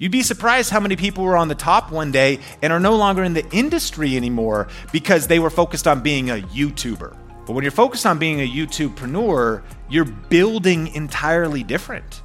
You'd be surprised how many people were on the top one day and are no longer in the industry anymore because they were focused on being a YouTuber. But when you're focused on being a YouTubepreneur, you're building entirely different.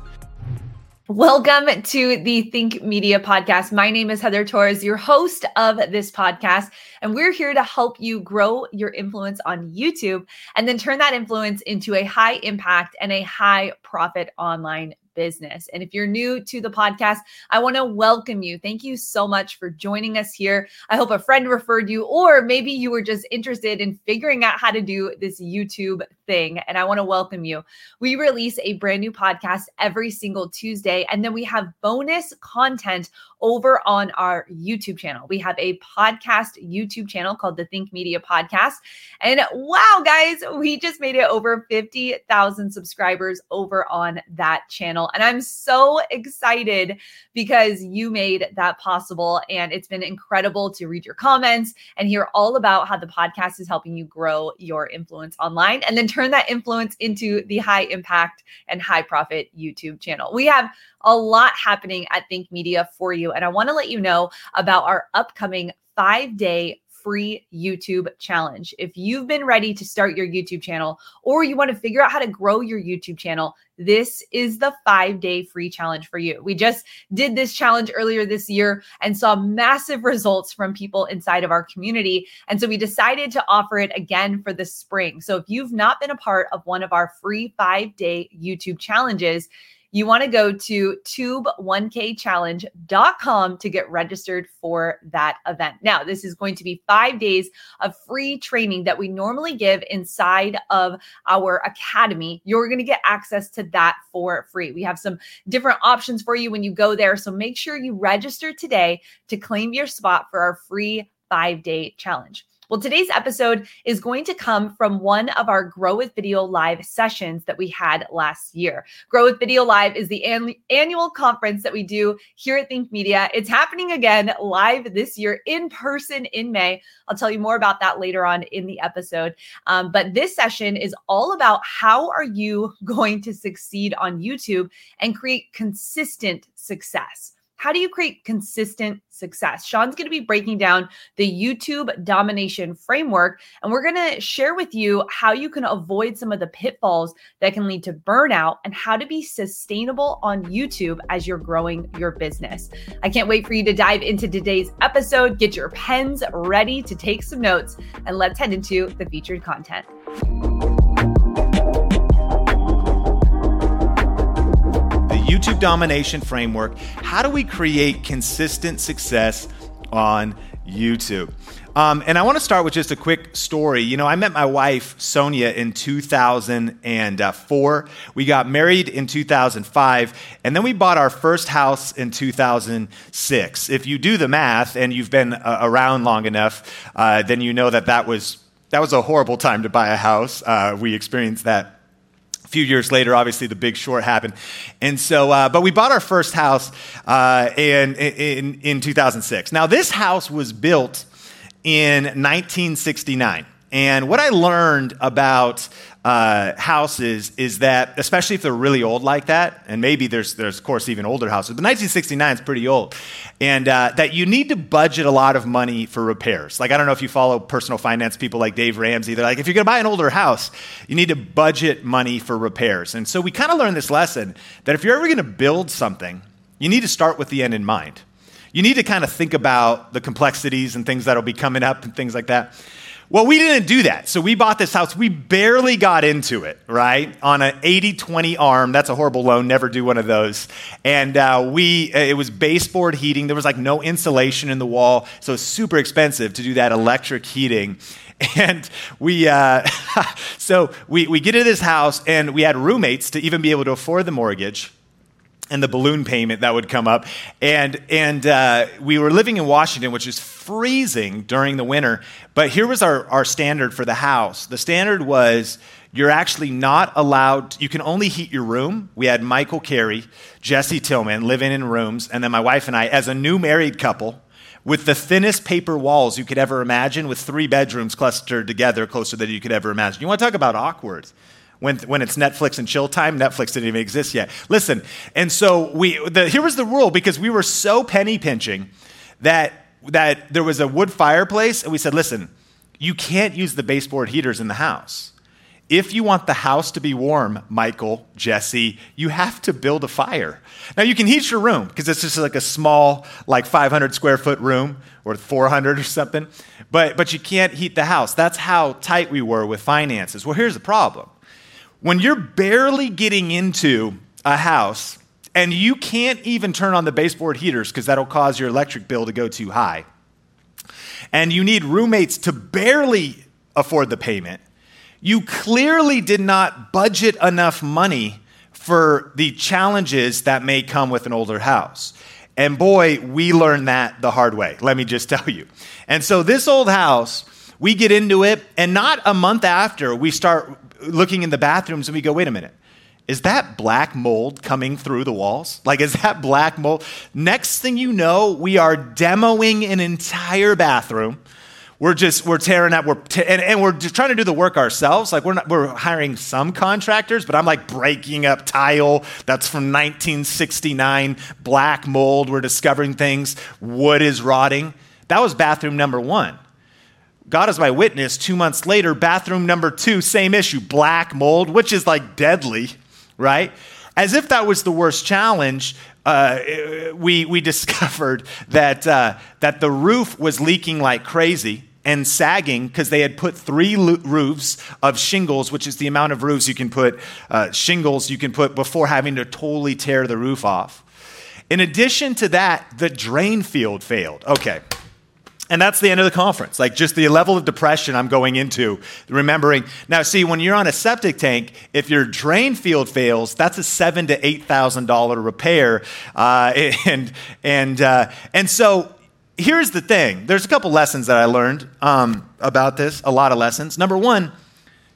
Welcome to the Think Media podcast. My name is Heather Torres, your host of this podcast, and we're here to help you grow your influence on YouTube and then turn that influence into a high impact and a high profit online business. And if you're new to the podcast, I want to welcome you. Thank you so much for joining us here. I hope a friend referred you, or maybe you were just interested in figuring out how to do this YouTube thing. And I want to welcome you. We release a brand new podcast every single Tuesday, and then we have bonus content over on our YouTube channel. We have a podcast YouTube channel called the Think Media Podcast. And wow, guys, we just made it over 50,000 subscribers over on that channel. And I'm so excited because you made that possible. And it's been incredible to read your comments and hear all about how the podcast is helping you grow your influence online and then turn that influence into the high impact and high profit YouTube channel. We have a lot happening at Think Media for you. And I want to let you know about our upcoming five day free YouTube challenge. If you've been ready to start your YouTube channel or you want to figure out how to grow your YouTube channel, this is the five day free challenge for you. We just did this challenge earlier this year and saw massive results from people inside of our community. And so we decided to offer it again for the spring. So if you've not been a part of one of our free five day YouTube challenges, you want to go to tube1kchallenge.com to get registered for that event. Now, this is going to be five days of free training that we normally give inside of our academy. You're going to get access to that for free. We have some different options for you when you go there. So make sure you register today to claim your spot for our free five day challenge. Well, today's episode is going to come from one of our Grow with Video Live sessions that we had last year. Grow with Video Live is the an- annual conference that we do here at Think Media. It's happening again live this year in person in May. I'll tell you more about that later on in the episode. Um, but this session is all about how are you going to succeed on YouTube and create consistent success. How do you create consistent success? Sean's going to be breaking down the YouTube domination framework, and we're going to share with you how you can avoid some of the pitfalls that can lead to burnout and how to be sustainable on YouTube as you're growing your business. I can't wait for you to dive into today's episode. Get your pens ready to take some notes, and let's head into the featured content. YouTube domination framework. How do we create consistent success on YouTube? Um, and I want to start with just a quick story. You know, I met my wife, Sonia, in 2004. We got married in 2005, and then we bought our first house in 2006. If you do the math and you've been uh, around long enough, uh, then you know that that was, that was a horrible time to buy a house. Uh, we experienced that a few years later, obviously, the big short happened. And so, uh, but we bought our first house uh, in, in, in 2006. Now, this house was built in 1969. And what I learned about uh, houses is that, especially if they're really old like that, and maybe there's, there's of course, even older houses, but 1969 is pretty old, and uh, that you need to budget a lot of money for repairs. Like, I don't know if you follow personal finance people like Dave Ramsey. They're like, if you're going to buy an older house, you need to budget money for repairs. And so we kind of learned this lesson that if you're ever going to build something, you need to start with the end in mind. You need to kind of think about the complexities and things that'll be coming up and things like that. Well, we didn't do that. So we bought this house. We barely got into it, right? On an 80 20 arm. That's a horrible loan. Never do one of those. And uh, we, uh, it was baseboard heating. There was like no insulation in the wall. So super expensive to do that electric heating. And we, uh, so we, we get into this house and we had roommates to even be able to afford the mortgage and the balloon payment that would come up. And, and uh, we were living in Washington, which is freezing during the winter. But here was our, our standard for the house the standard was you're actually not allowed, you can only heat your room. We had Michael Carey, Jesse Tillman living in rooms, and then my wife and I, as a new married couple, with the thinnest paper walls you could ever imagine, with three bedrooms clustered together closer than you could ever imagine. You want to talk about awkward? When, when it's Netflix and chill time. Netflix didn't even exist yet. Listen, and so we, the, here was the rule because we were so penny pinching that, that there was a wood fireplace, and we said, listen, you can't use the baseboard heaters in the house. If you want the house to be warm, Michael, Jesse, you have to build a fire. Now you can heat your room because it's just like a small, like 500 square foot room or 400 or something, but, but you can't heat the house. That's how tight we were with finances. Well, here's the problem when you're barely getting into a house and you can't even turn on the baseboard heaters because that'll cause your electric bill to go too high, and you need roommates to barely afford the payment, you clearly did not budget enough money for the challenges that may come with an older house. And boy, we learned that the hard way, let me just tell you. And so, this old house, we get into it, and not a month after, we start looking in the bathrooms and we go, wait a minute. Is that black mold coming through the walls? Like, is that black mold? Next thing you know, we are demoing an entire bathroom. We're just, we're tearing up, we're te- and, and, we're trying to do the work ourselves. Like, we're, not, we're hiring some contractors, but I'm like breaking up tile that's from 1969, black mold. We're discovering things, wood is rotting. That was bathroom number one. God is my witness, two months later, bathroom number two, same issue, black mold, which is like deadly, right? As if that was the worst challenge, uh, we, we discovered that, uh, that the roof was leaking like crazy and sagging because they had put three lo- roofs of shingles, which is the amount of roofs you can put, uh, shingles you can put before having to totally tear the roof off. In addition to that, the drain field failed. Okay. And that's the end of the conference. Like just the level of depression I'm going into, remembering. Now, see, when you're on a septic tank, if your drain field fails, that's a seven to eight thousand dollar repair, uh, and and uh, and so here's the thing. There's a couple lessons that I learned um, about this. A lot of lessons. Number one,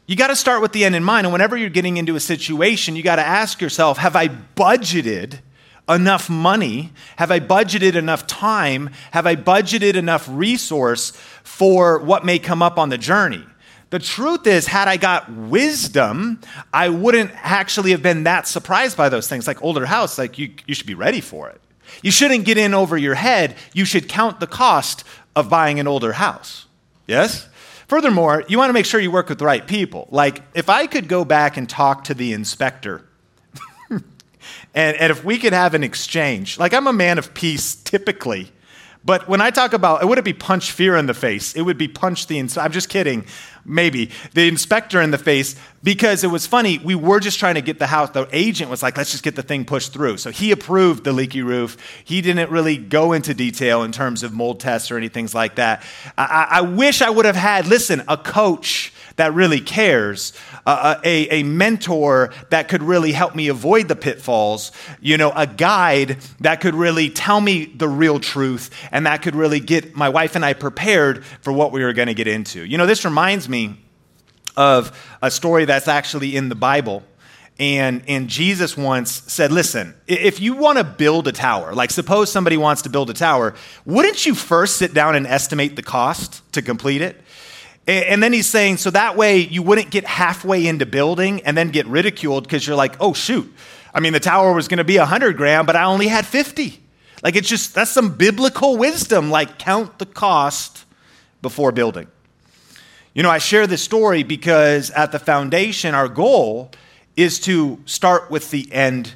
you got to start with the end in mind, and whenever you're getting into a situation, you got to ask yourself, have I budgeted? Enough money? Have I budgeted enough time? Have I budgeted enough resource for what may come up on the journey? The truth is, had I got wisdom, I wouldn't actually have been that surprised by those things. Like older house, like you, you should be ready for it. You shouldn't get in over your head. You should count the cost of buying an older house. Yes? Furthermore, you want to make sure you work with the right people. Like, if I could go back and talk to the inspector and, and if we could have an exchange, like I'm a man of peace typically, but when I talk about, it wouldn't be punch fear in the face. It would be punch the, I'm just kidding, maybe, the inspector in the face, because it was funny. We were just trying to get the house. The agent was like, let's just get the thing pushed through. So he approved the leaky roof. He didn't really go into detail in terms of mold tests or anything like that. I, I wish I would have had, listen, a coach that really cares, uh, a, a mentor that could really help me avoid the pitfalls, you know, a guide that could really tell me the real truth and that could really get my wife and I prepared for what we were going to get into. You know, this reminds me of a story that's actually in the Bible. And, and Jesus once said, Listen, if you want to build a tower, like suppose somebody wants to build a tower, wouldn't you first sit down and estimate the cost to complete it? And then he's saying, so that way you wouldn't get halfway into building and then get ridiculed because you're like, oh, shoot. I mean, the tower was going to be 100 grand, but I only had 50. Like, it's just, that's some biblical wisdom. Like, count the cost before building. You know, I share this story because at the foundation, our goal is to start with the end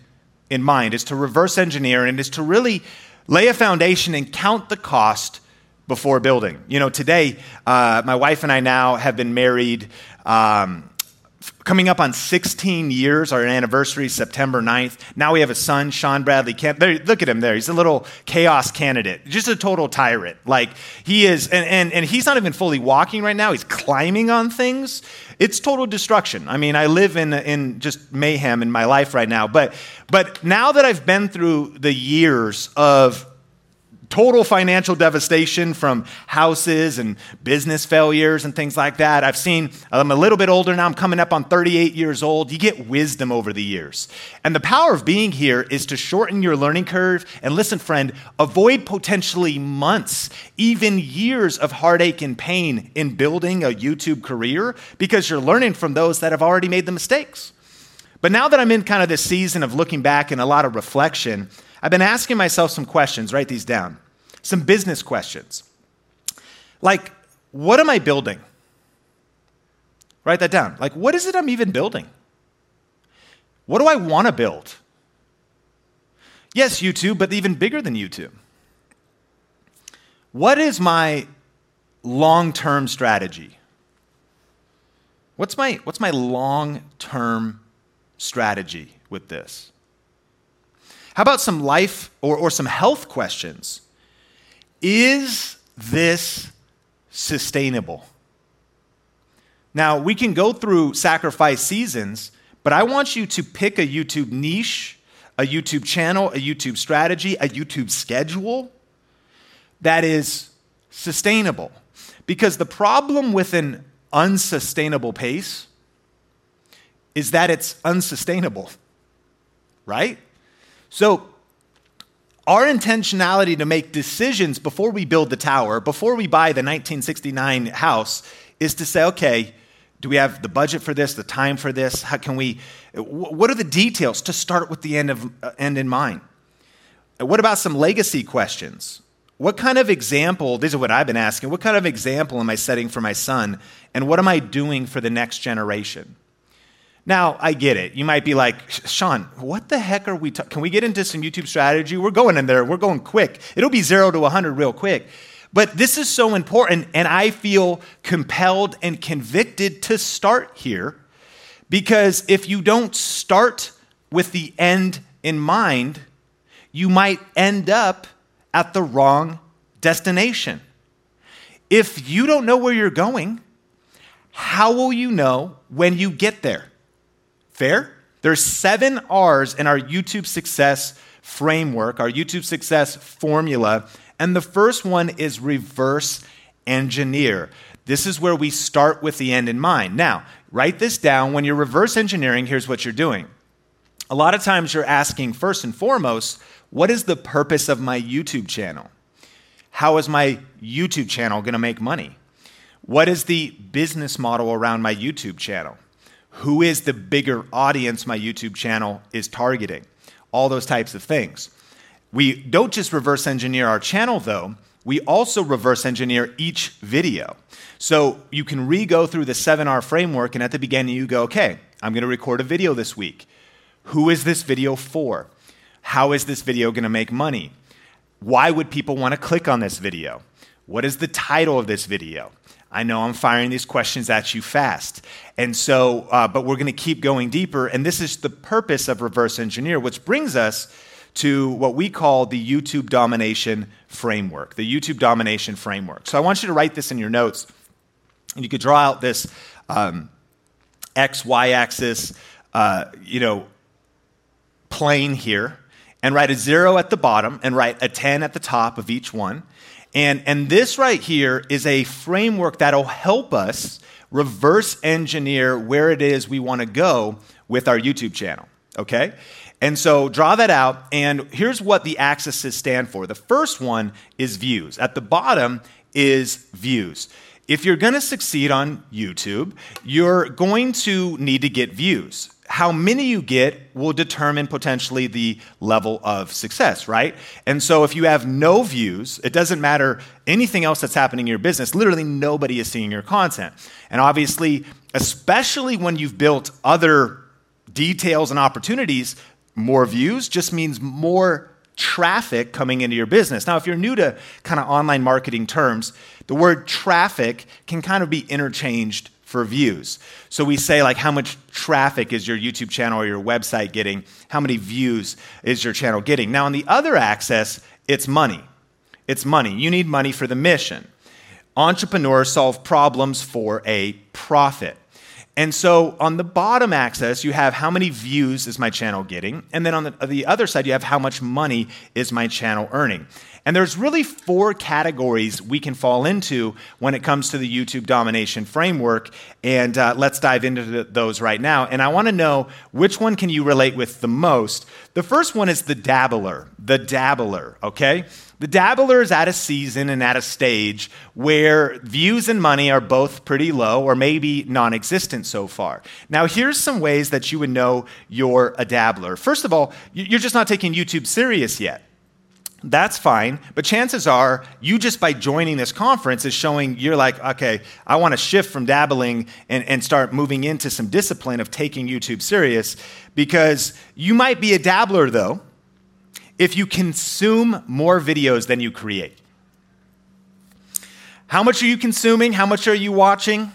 in mind, is to reverse engineer, and is to really lay a foundation and count the cost before building. You know, today, uh, my wife and I now have been married. Um, coming up on 16 years, our anniversary, September 9th. Now we have a son, Sean Bradley. There, look at him there. He's a little chaos candidate, just a total tyrant. Like he is, and, and, and he's not even fully walking right now. He's climbing on things. It's total destruction. I mean, I live in, in just mayhem in my life right now. But, but now that I've been through the years of total financial devastation from houses and business failures and things like that. I've seen, I'm a little bit older now, I'm coming up on 38 years old. You get wisdom over the years. And the power of being here is to shorten your learning curve. And listen, friend, avoid potentially months, even years of heartache and pain in building a YouTube career because you're learning from those that have already made the mistakes. But now that I'm in kind of this season of looking back and a lot of reflection, I've been asking myself some questions. Write these down. Some business questions. Like, what am I building? Write that down. Like, what is it I'm even building? What do I want to build? Yes, YouTube, but even bigger than YouTube. What is my long term strategy? What's my, what's my long term strategy with this? How about some life or, or some health questions? Is this sustainable? Now, we can go through sacrifice seasons, but I want you to pick a YouTube niche, a YouTube channel, a YouTube strategy, a YouTube schedule that is sustainable. Because the problem with an unsustainable pace is that it's unsustainable, right? So, our intentionality to make decisions before we build the tower, before we buy the 1969 house, is to say, okay, do we have the budget for this, the time for this? How can we, what are the details to start with the end, of, uh, end in mind? What about some legacy questions? What kind of example, these are what I've been asking, what kind of example am I setting for my son? And what am I doing for the next generation? Now, I get it. You might be like, Sean, what the heck are we talking? Can we get into some YouTube strategy? We're going in there. We're going quick. It'll be zero to 100 real quick. But this is so important, and I feel compelled and convicted to start here because if you don't start with the end in mind, you might end up at the wrong destination. If you don't know where you're going, how will you know when you get there? Fair? There's seven R's in our YouTube success framework, our YouTube success formula. And the first one is reverse engineer. This is where we start with the end in mind. Now, write this down. When you're reverse engineering, here's what you're doing. A lot of times you're asking, first and foremost, what is the purpose of my YouTube channel? How is my YouTube channel going to make money? What is the business model around my YouTube channel? Who is the bigger audience my YouTube channel is targeting, all those types of things. We don't just reverse engineer our channel though, we also reverse engineer each video. So you can re go through the 7R framework, and at the beginning, you go, okay, I'm gonna record a video this week. Who is this video for? How is this video gonna make money? Why would people wanna click on this video? What is the title of this video? I know I'm firing these questions at you fast. And so, uh, but we're going to keep going deeper. And this is the purpose of reverse engineer, which brings us to what we call the YouTube domination framework, the YouTube domination framework. So I want you to write this in your notes. And you could draw out this um, X, Y axis, uh, you know, plane here, and write a zero at the bottom and write a 10 at the top of each one. And, and this right here is a framework that'll help us reverse engineer where it is we want to go with our YouTube channel. Okay? And so draw that out. And here's what the axes stand for. The first one is views. At the bottom is views. If you're going to succeed on YouTube, you're going to need to get views how many you get will determine potentially the level of success, right? And so if you have no views, it doesn't matter anything else that's happening in your business. Literally, nobody is seeing your content. And obviously, especially when you've built other details and opportunities, more views just means more traffic coming into your business. Now, if you're new to kind of online marketing terms, the word traffic can kind of be interchanged for views. So we say, like, how much traffic is your YouTube channel or your website getting? How many views is your channel getting? Now, on the other axis, it's money. It's money. You need money for the mission. Entrepreneurs solve problems for a profit. And so on the bottom axis, you have how many views is my channel getting. And then on the, the other side, you have how much money is my channel earning. And there's really four categories we can fall into when it comes to the YouTube domination framework. And uh, let's dive into the, those right now. And I want to know which one can you relate with the most. The first one is the dabbler, the dabbler, okay? The dabbler is at a season and at a stage where views and money are both pretty low or maybe non existent so far. Now, here's some ways that you would know you're a dabbler. First of all, you're just not taking YouTube serious yet that's fine. But chances are, you just by joining this conference is showing you're like, okay, I want to shift from dabbling and, and start moving into some discipline of taking YouTube serious. Because you might be a dabbler, though, if you consume more videos than you create. How much are you consuming? How much are you watching?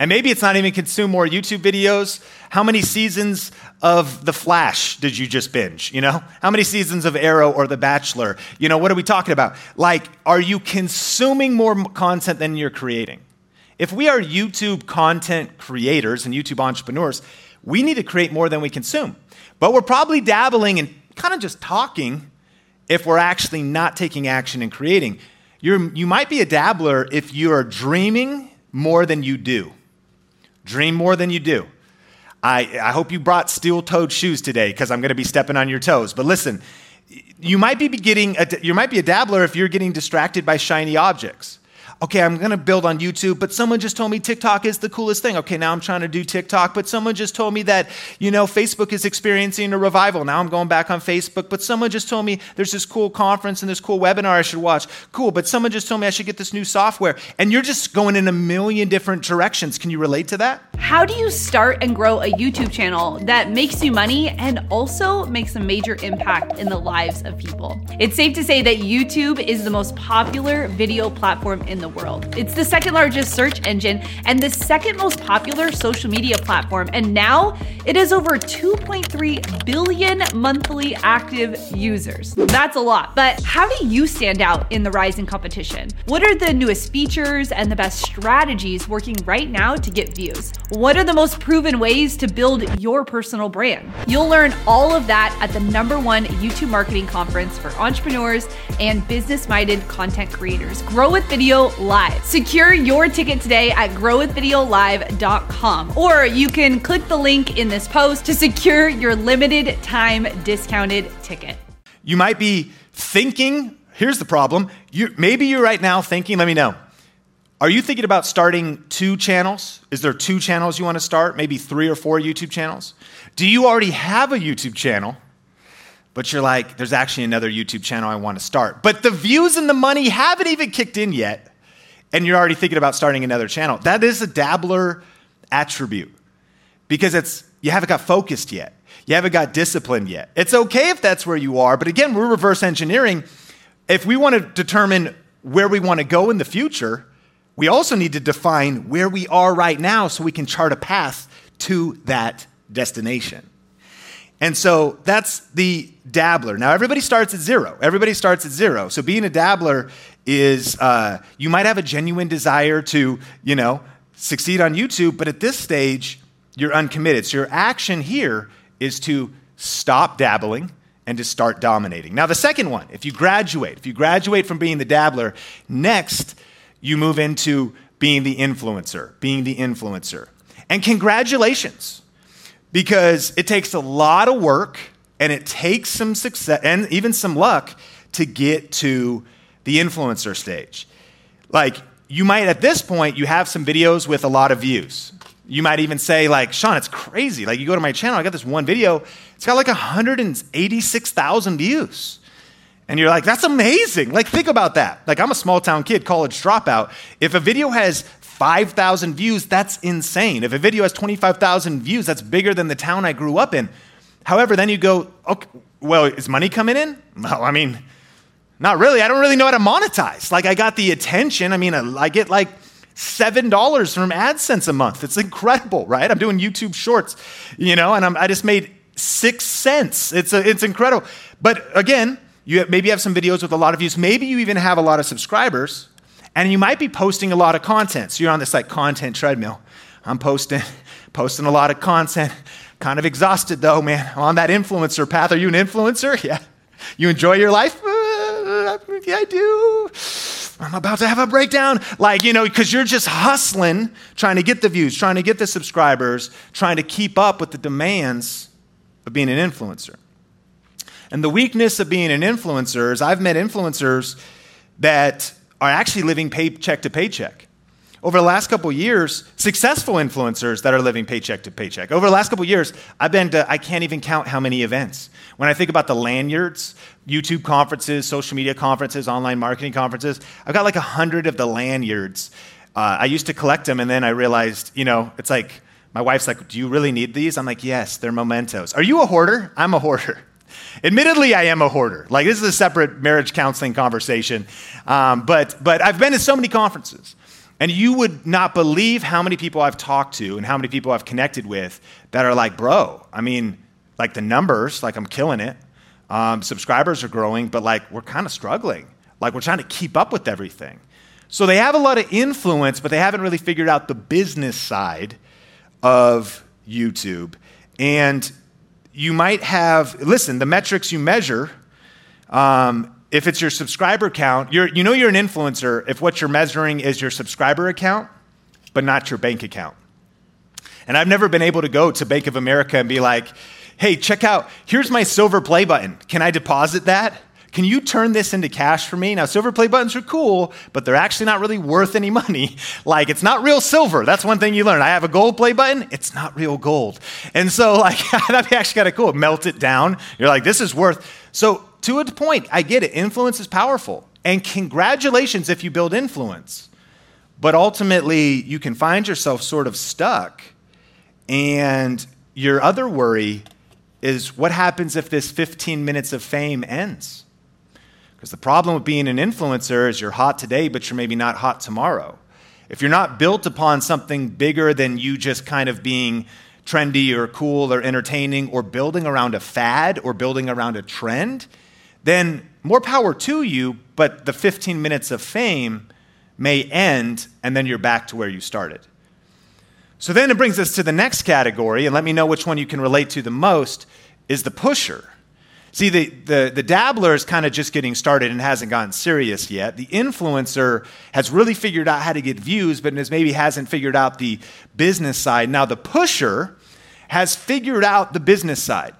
And maybe it's not even consume more YouTube videos. How many seasons of The Flash did you just binge? You know? How many seasons of Arrow or The Bachelor? You know, what are we talking about? Like, are you consuming more content than you're creating? If we are YouTube content creators and YouTube entrepreneurs, we need to create more than we consume. But we're probably dabbling and kind of just talking if we're actually not taking action and creating. You're, you might be a dabbler if you are dreaming more than you do. Dream more than you do. I, I hope you brought steel toed shoes today because I'm going to be stepping on your toes. But listen, you might be getting a, you might be a dabbler if you're getting distracted by shiny objects okay, I'm going to build on YouTube, but someone just told me TikTok is the coolest thing. Okay, now I'm trying to do TikTok, but someone just told me that, you know, Facebook is experiencing a revival. Now I'm going back on Facebook, but someone just told me there's this cool conference and this cool webinar I should watch. Cool, but someone just told me I should get this new software. And you're just going in a million different directions. Can you relate to that? How do you start and grow a YouTube channel that makes you money and also makes a major impact in the lives of people? It's safe to say that YouTube is the most popular video platform in the world. It's the second largest search engine and the second most popular social media platform. And now it has over 2.3 billion monthly active users. That's a lot. But how do you stand out in the rising competition? What are the newest features and the best strategies working right now to get views? What are the most proven ways to build your personal brand? You'll learn all of that at the number one YouTube marketing conference for entrepreneurs and business minded content creators. Grow with Video Live. Secure your ticket today at growwithvideolive.com, or you can click the link in this post to secure your limited time discounted ticket. You might be thinking, here's the problem. You, maybe you're right now thinking, let me know. Are you thinking about starting two channels? Is there two channels you want to start? Maybe three or four YouTube channels? Do you already have a YouTube channel? But you're like, there's actually another YouTube channel I want to start. But the views and the money haven't even kicked in yet and you're already thinking about starting another channel. That is a dabbler attribute because it's you haven't got focused yet. You haven't got disciplined yet. It's okay if that's where you are, but again, we're reverse engineering. If we want to determine where we want to go in the future, we also need to define where we are right now so we can chart a path to that destination. And so that's the dabbler. Now, everybody starts at zero. Everybody starts at zero. So being a dabbler is uh, you might have a genuine desire to, you know, succeed on YouTube, but at this stage, you're uncommitted. So your action here is to stop dabbling and to start dominating. Now, the second one, if you graduate, if you graduate from being the dabbler, next you move into being the influencer, being the influencer. And congratulations because it takes a lot of work and it takes some success and even some luck to get to the influencer stage. Like, you might at this point, you have some videos with a lot of views. You might even say, like, Sean, it's crazy. Like, you go to my channel, I got this one video, it's got like 186,000 views. And you're like, that's amazing. Like, think about that. Like, I'm a small town kid, college dropout. If a video has 5,000 views, that's insane. If a video has 25,000 views, that's bigger than the town I grew up in. However, then you go, okay, well, is money coming in? Well, I mean, not really. I don't really know how to monetize. Like, I got the attention. I mean, I get like $7 from AdSense a month. It's incredible, right? I'm doing YouTube shorts, you know, and I'm, i just made six cents. It's, a, it's incredible. But again, you have, maybe you have some videos with a lot of views. Maybe you even have a lot of subscribers and you might be posting a lot of content. So you're on this like content treadmill. I'm posting, posting a lot of content. Kind of exhausted though, man. I'm on that influencer path. Are you an influencer? Yeah. You enjoy your life? I do. I'm about to have a breakdown. Like, you know, because you're just hustling, trying to get the views, trying to get the subscribers, trying to keep up with the demands of being an influencer. And the weakness of being an influencer is I've met influencers that are actually living paycheck to paycheck. Over the last couple years, successful influencers that are living paycheck to paycheck. Over the last couple years, I've been to, I can't even count how many events. When I think about the lanyards, YouTube conferences, social media conferences, online marketing conferences, I've got like a hundred of the lanyards. Uh, I used to collect them, and then I realized, you know, it's like, my wife's like, Do you really need these? I'm like, Yes, they're mementos. Are you a hoarder? I'm a hoarder. Admittedly, I am a hoarder. Like, this is a separate marriage counseling conversation. Um, but, but I've been to so many conferences. And you would not believe how many people I've talked to and how many people I've connected with that are like, bro, I mean, like the numbers, like I'm killing it. Um, subscribers are growing, but like we're kind of struggling. Like we're trying to keep up with everything. So they have a lot of influence, but they haven't really figured out the business side of YouTube. And you might have, listen, the metrics you measure, um, if it's your subscriber count, you know you're an influencer if what you're measuring is your subscriber account, but not your bank account. And I've never been able to go to Bank of America and be like, hey, check out, here's my silver play button. Can I deposit that? Can you turn this into cash for me? Now, silver play buttons are cool, but they're actually not really worth any money. Like, it's not real silver. That's one thing you learn. I have a gold play button, it's not real gold. And so, like, that'd be actually kind of cool. Melt it down. You're like, this is worth. So, to a point, I get it. Influence is powerful. And congratulations if you build influence. But ultimately, you can find yourself sort of stuck. And your other worry is what happens if this 15 minutes of fame ends? Because the problem with being an influencer is you're hot today, but you're maybe not hot tomorrow. If you're not built upon something bigger than you just kind of being trendy or cool or entertaining or building around a fad or building around a trend, then more power to you, but the 15 minutes of fame may end and then you're back to where you started. So then it brings us to the next category, and let me know which one you can relate to the most is the pusher. See, the, the, the dabbler is kind of just getting started and hasn't gotten serious yet. The influencer has really figured out how to get views, but maybe hasn't figured out the business side. Now, the pusher has figured out the business side,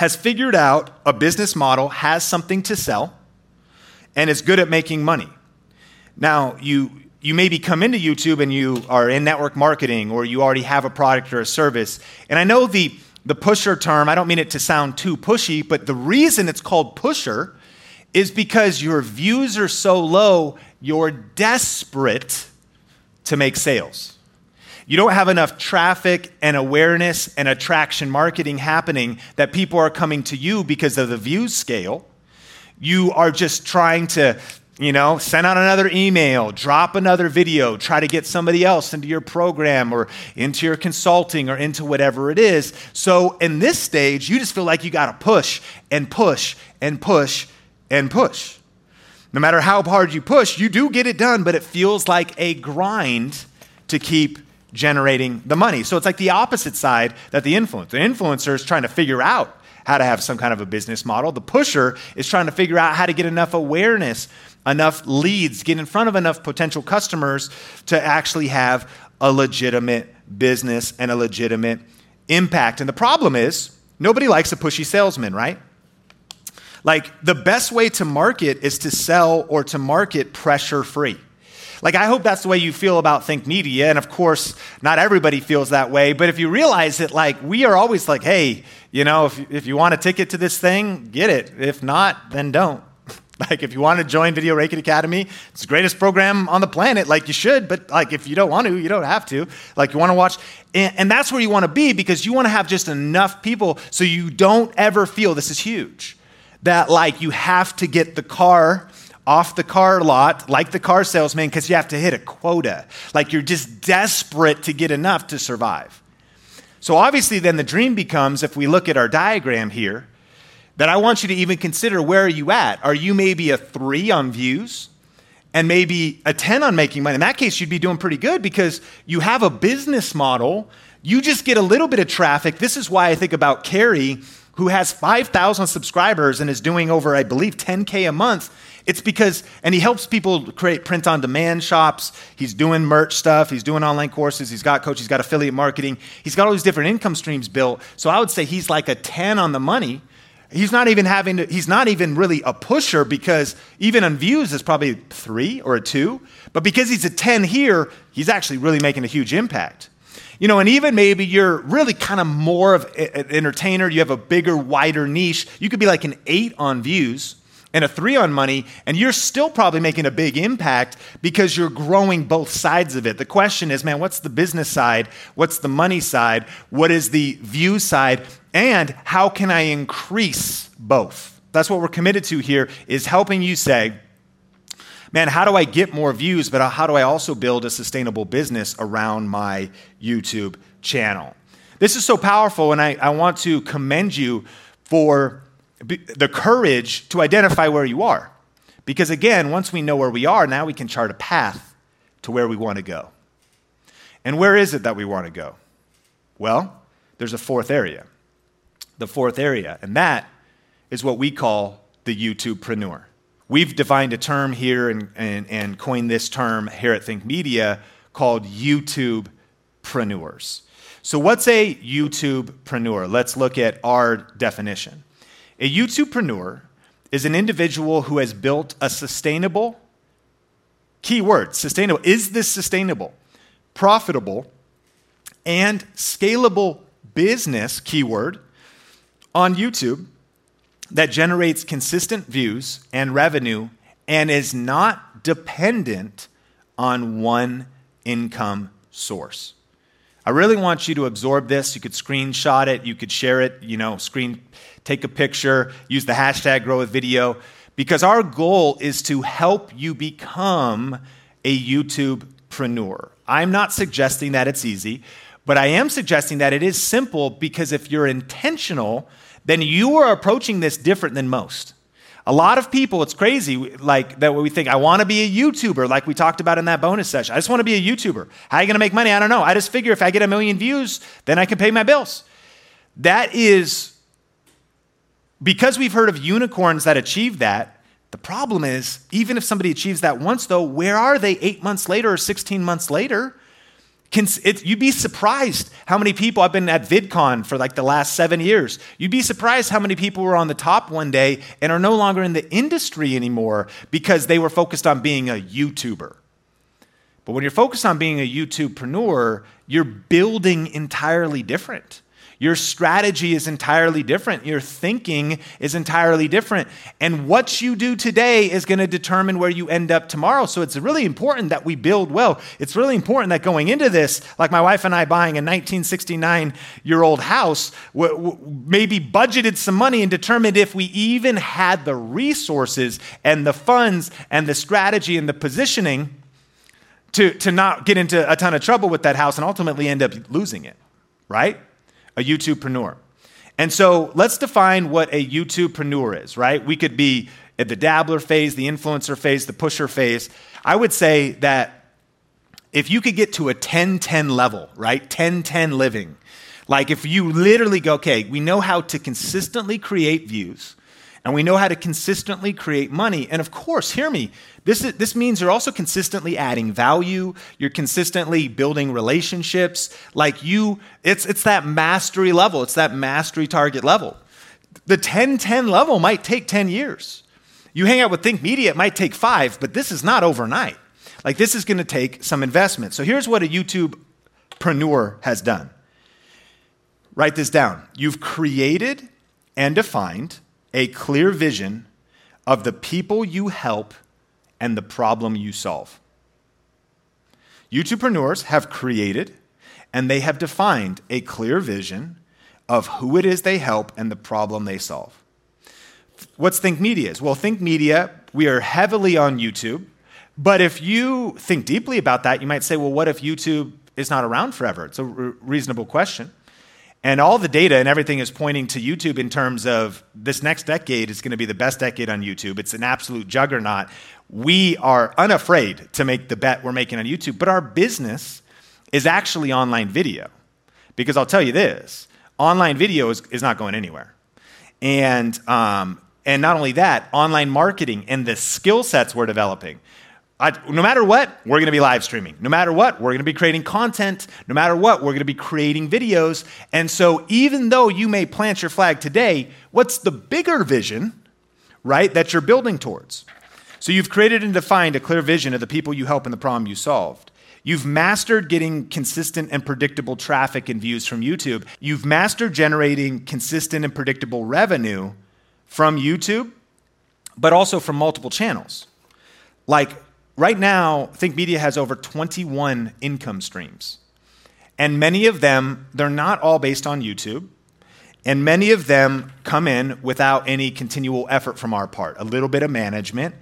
has figured out a business model, has something to sell, and is good at making money. Now, you, you maybe come into YouTube and you are in network marketing or you already have a product or a service. And I know the the pusher term, I don't mean it to sound too pushy, but the reason it's called pusher is because your views are so low, you're desperate to make sales. You don't have enough traffic and awareness and attraction marketing happening that people are coming to you because of the views scale. You are just trying to you know, send out another email, drop another video, try to get somebody else into your program or into your consulting or into whatever it is. So in this stage, you just feel like you got to push and push and push and push. No matter how hard you push, you do get it done, but it feels like a grind to keep generating the money. So it's like the opposite side that the influencer. The influencer is trying to figure out how to have some kind of a business model. The pusher is trying to figure out how to get enough awareness enough leads, get in front of enough potential customers to actually have a legitimate business and a legitimate impact. And the problem is, nobody likes a pushy salesman, right? Like, the best way to market is to sell or to market pressure free. Like, I hope that's the way you feel about Think Media. And of course, not everybody feels that way. But if you realize that, like, we are always like, hey, you know, if, if you want a ticket to this thing, get it. If not, then don't. Like, if you want to join Video Ranking Academy, it's the greatest program on the planet. Like, you should, but like, if you don't want to, you don't have to. Like, you want to watch, and, and that's where you want to be because you want to have just enough people so you don't ever feel this is huge. That like you have to get the car off the car lot like the car salesman because you have to hit a quota. Like you're just desperate to get enough to survive. So obviously, then the dream becomes if we look at our diagram here, that I want you to even consider where are you at? Are you maybe a three on views? and maybe a 10 on making money. In that case, you'd be doing pretty good because you have a business model. You just get a little bit of traffic. This is why I think about Carey, who has 5,000 subscribers and is doing over, I believe, 10K a month. It's because, and he helps people create print on demand shops. He's doing merch stuff. He's doing online courses. He's got coach. He's got affiliate marketing. He's got all these different income streams built. So I would say he's like a 10 on the money He's not even having to, he's not even really a pusher because even on views it's probably three or a two. But because he's a 10 here, he's actually really making a huge impact. You know, and even maybe you're really kind of more of an entertainer, you have a bigger, wider niche. You could be like an eight on views and a three on money, and you're still probably making a big impact because you're growing both sides of it. The question is, man, what's the business side? What's the money side? What is the view side? And how can I increase both? That's what we're committed to here is helping you say, man, how do I get more views, but how do I also build a sustainable business around my YouTube channel? This is so powerful, and I, I want to commend you for the courage to identify where you are. Because again, once we know where we are, now we can chart a path to where we want to go. And where is it that we want to go? Well, there's a fourth area the fourth area, and that is what we call the YouTubepreneur. We've defined a term here and, and, and coined this term here at Think Media called YouTubepreneurs. So, what's a YouTubepreneur? Let's look at our definition. A YouTubepreneur is an individual who has built a sustainable, keyword, sustainable. Is this sustainable, profitable, and scalable business, keyword, on YouTube that generates consistent views and revenue and is not dependent on one income source. I really want you to absorb this. You could screenshot it, you could share it, you know, screen take a picture, use the hashtag grow with video because our goal is to help you become a YouTubepreneur. I'm not suggesting that it's easy, but I am suggesting that it is simple because if you're intentional then you are approaching this different than most. A lot of people, it's crazy, like that we think, I want to be a YouTuber, like we talked about in that bonus session. I just want to be a YouTuber. How are you going to make money? I don't know. I just figure if I get a million views, then I can pay my bills. That is because we've heard of unicorns that achieve that. The problem is, even if somebody achieves that once, though, where are they eight months later or 16 months later? It, you'd be surprised how many people, I've been at VidCon for like the last seven years. You'd be surprised how many people were on the top one day and are no longer in the industry anymore because they were focused on being a YouTuber. But when you're focused on being a YouTubepreneur, you're building entirely different. Your strategy is entirely different. Your thinking is entirely different. And what you do today is going to determine where you end up tomorrow. So it's really important that we build well. It's really important that going into this, like my wife and I buying a 1969 year old house, maybe budgeted some money and determined if we even had the resources and the funds and the strategy and the positioning to, to not get into a ton of trouble with that house and ultimately end up losing it, right? A YouTubepreneur. And so let's define what a YouTubepreneur is, right? We could be at the dabbler phase, the influencer phase, the pusher phase. I would say that if you could get to a 10 10 level, right? 10 10 living, like if you literally go, okay, we know how to consistently create views, and we know how to consistently create money. And of course, hear me, this, is, this means you're also consistently adding value, you're consistently building relationships. Like you, it's, it's that mastery level, it's that mastery target level. The 10 10 level might take 10 years. You hang out with Think Media, it might take five, but this is not overnight. Like this is going to take some investment. So here's what a YouTubepreneur has done. Write this down. You've created and defined a clear vision of the people you help and the problem you solve. YouTubepreneurs have created and they have defined a clear vision of who it is they help and the problem they solve. What's Think Media? Well, Think Media, we are heavily on YouTube, but if you think deeply about that, you might say, well, what if YouTube is not around forever? It's a re- reasonable question. And all the data and everything is pointing to YouTube in terms of this next decade is going to be the best decade on YouTube. It's an absolute juggernaut. We are unafraid to make the bet we're making on YouTube, but our business is actually online video. Because I'll tell you this online video is, is not going anywhere. And, um, and not only that, online marketing and the skill sets we're developing I, no matter what, we're going to be live streaming. No matter what, we're going to be creating content. No matter what, we're going to be creating videos. And so, even though you may plant your flag today, what's the bigger vision, right, that you're building towards? So, you've created and defined a clear vision of the people you help and the problem you solved. You've mastered getting consistent and predictable traffic and views from YouTube. You've mastered generating consistent and predictable revenue from YouTube, but also from multiple channels. Like, Right now, Think Media has over 21 income streams. And many of them, they're not all based on YouTube. And many of them come in without any continual effort from our part, a little bit of management.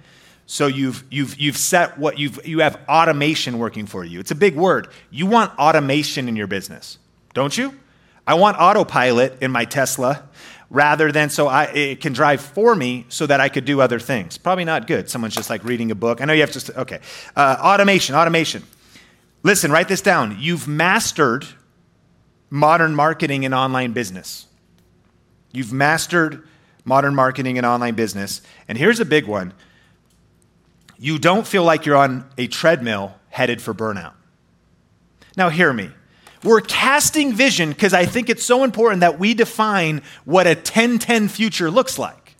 So you've, you've, you've set what you've, you have automation working for you. It's a big word. You want automation in your business, don't you? I want autopilot in my Tesla rather than so I, it can drive for me so that I could do other things. Probably not good. Someone's just like reading a book. I know you have to, okay. Uh, automation, automation. Listen, write this down. You've mastered modern marketing and online business. You've mastered modern marketing and online business. And here's a big one you don't feel like you're on a treadmill headed for burnout. Now, hear me. We're casting vision because I think it's so important that we define what a 10 10 future looks like.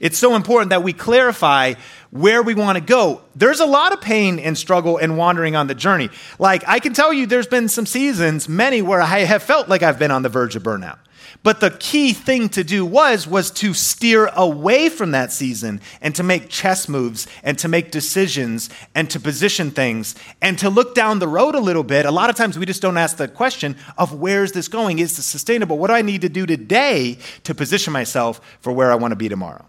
It's so important that we clarify where we want to go. There's a lot of pain and struggle and wandering on the journey. Like, I can tell you, there's been some seasons, many, where I have felt like I've been on the verge of burnout. But the key thing to do was was to steer away from that season and to make chess moves and to make decisions and to position things and to look down the road a little bit. A lot of times we just don't ask the question of where is this going? Is this sustainable? What do I need to do today to position myself for where I want to be tomorrow?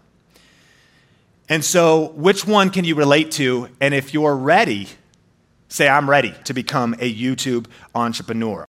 And so, which one can you relate to? And if you're ready, say, I'm ready to become a YouTube entrepreneur.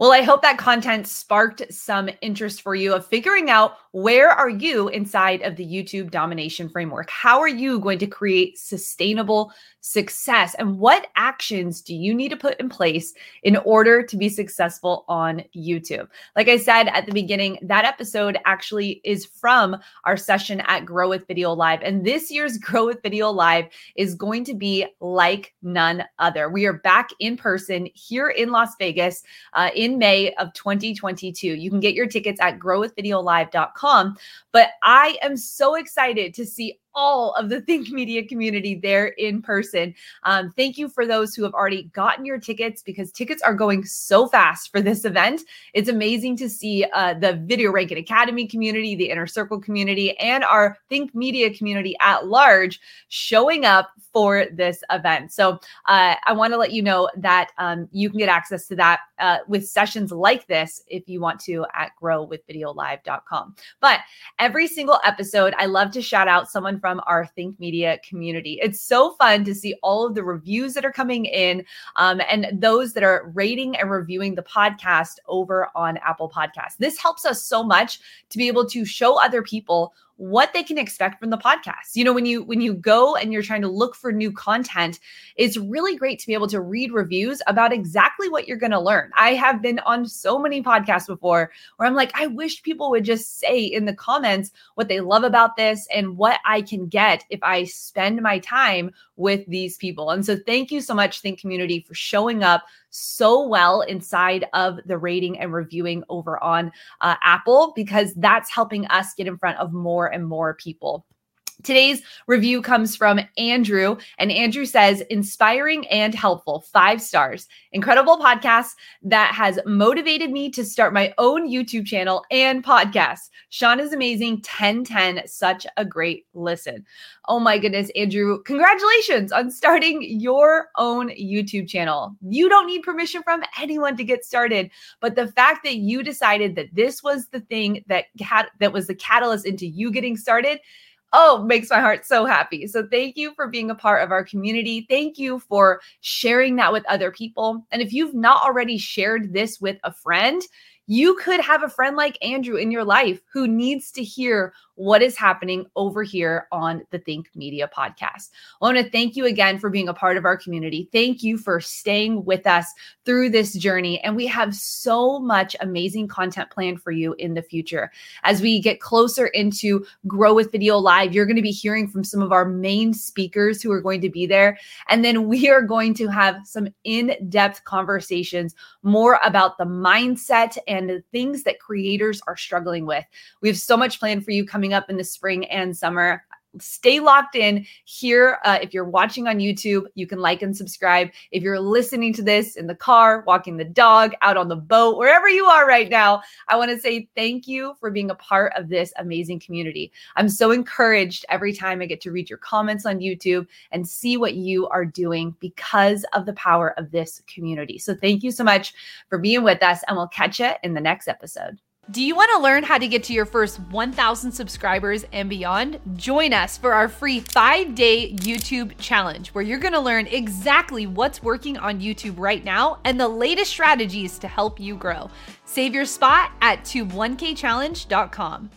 Well, I hope that content sparked some interest for you of figuring out where are you inside of the YouTube domination framework? How are you going to create sustainable success? And what actions do you need to put in place in order to be successful on YouTube? Like I said at the beginning, that episode actually is from our session at Grow with Video Live. And this year's Grow with Video Live is going to be like none other. We are back in person here in Las Vegas uh, in May of 2022. You can get your tickets at growwithvideolive.com. But I am so excited to see all of the Think Media community there in person. Um, thank you for those who have already gotten your tickets because tickets are going so fast for this event. It's amazing to see uh, the Video Ranking Academy community, the Inner Circle community, and our Think Media community at large showing up for this event. So uh, I want to let you know that um, you can get access to that uh, with sessions like this if you want to at growwithvideolive.com. But every single episode, I love to shout out someone from our Think Media community. It's so fun to see all of the reviews that are coming in um, and those that are rating and reviewing the podcast over on Apple Podcasts. This helps us so much to be able to show other people what they can expect from the podcast. You know, when you when you go and you're trying to look for new content, it's really great to be able to read reviews about exactly what you're going to learn. I have been on so many podcasts before where I'm like, I wish people would just say in the comments what they love about this and what I can get if I spend my time with these people. And so thank you so much Think community for showing up so well inside of the rating and reviewing over on uh, Apple because that's helping us get in front of more and more people. Today's review comes from Andrew, and Andrew says, inspiring and helpful, five stars. Incredible podcast that has motivated me to start my own YouTube channel and podcast. Sean is amazing, 1010, such a great listen. Oh my goodness, Andrew, congratulations on starting your own YouTube channel. You don't need permission from anyone to get started, but the fact that you decided that this was the thing that had, that was the catalyst into you getting started oh, makes my heart so happy. So thank you for being a part of our community. Thank you for sharing that with other people. And if you've not already shared this with a friend, you could have a friend like Andrew in your life who needs to hear what is happening over here on the Think Media podcast. I want to thank you again for being a part of our community. Thank you for staying with us through this journey. And we have so much amazing content planned for you in the future. As we get closer into Grow with Video Live, you're going to be hearing from some of our main speakers who are going to be there. And then we are going to have some in depth conversations more about the mindset and the things that creators are struggling with. We have so much planned for you coming coming up in the spring and summer stay locked in here. Uh, if you're watching on YouTube, you can like and subscribe. If you're listening to this in the car, walking the dog, out on the boat, wherever you are right now, I want to say thank you for being a part of this amazing community. I'm so encouraged every time I get to read your comments on YouTube and see what you are doing because of the power of this community. So thank you so much for being with us, and we'll catch you in the next episode. Do you want to learn how to get to your first 1,000 subscribers and beyond? Join us for our free five day YouTube challenge, where you're going to learn exactly what's working on YouTube right now and the latest strategies to help you grow. Save your spot at tube1kchallenge.com.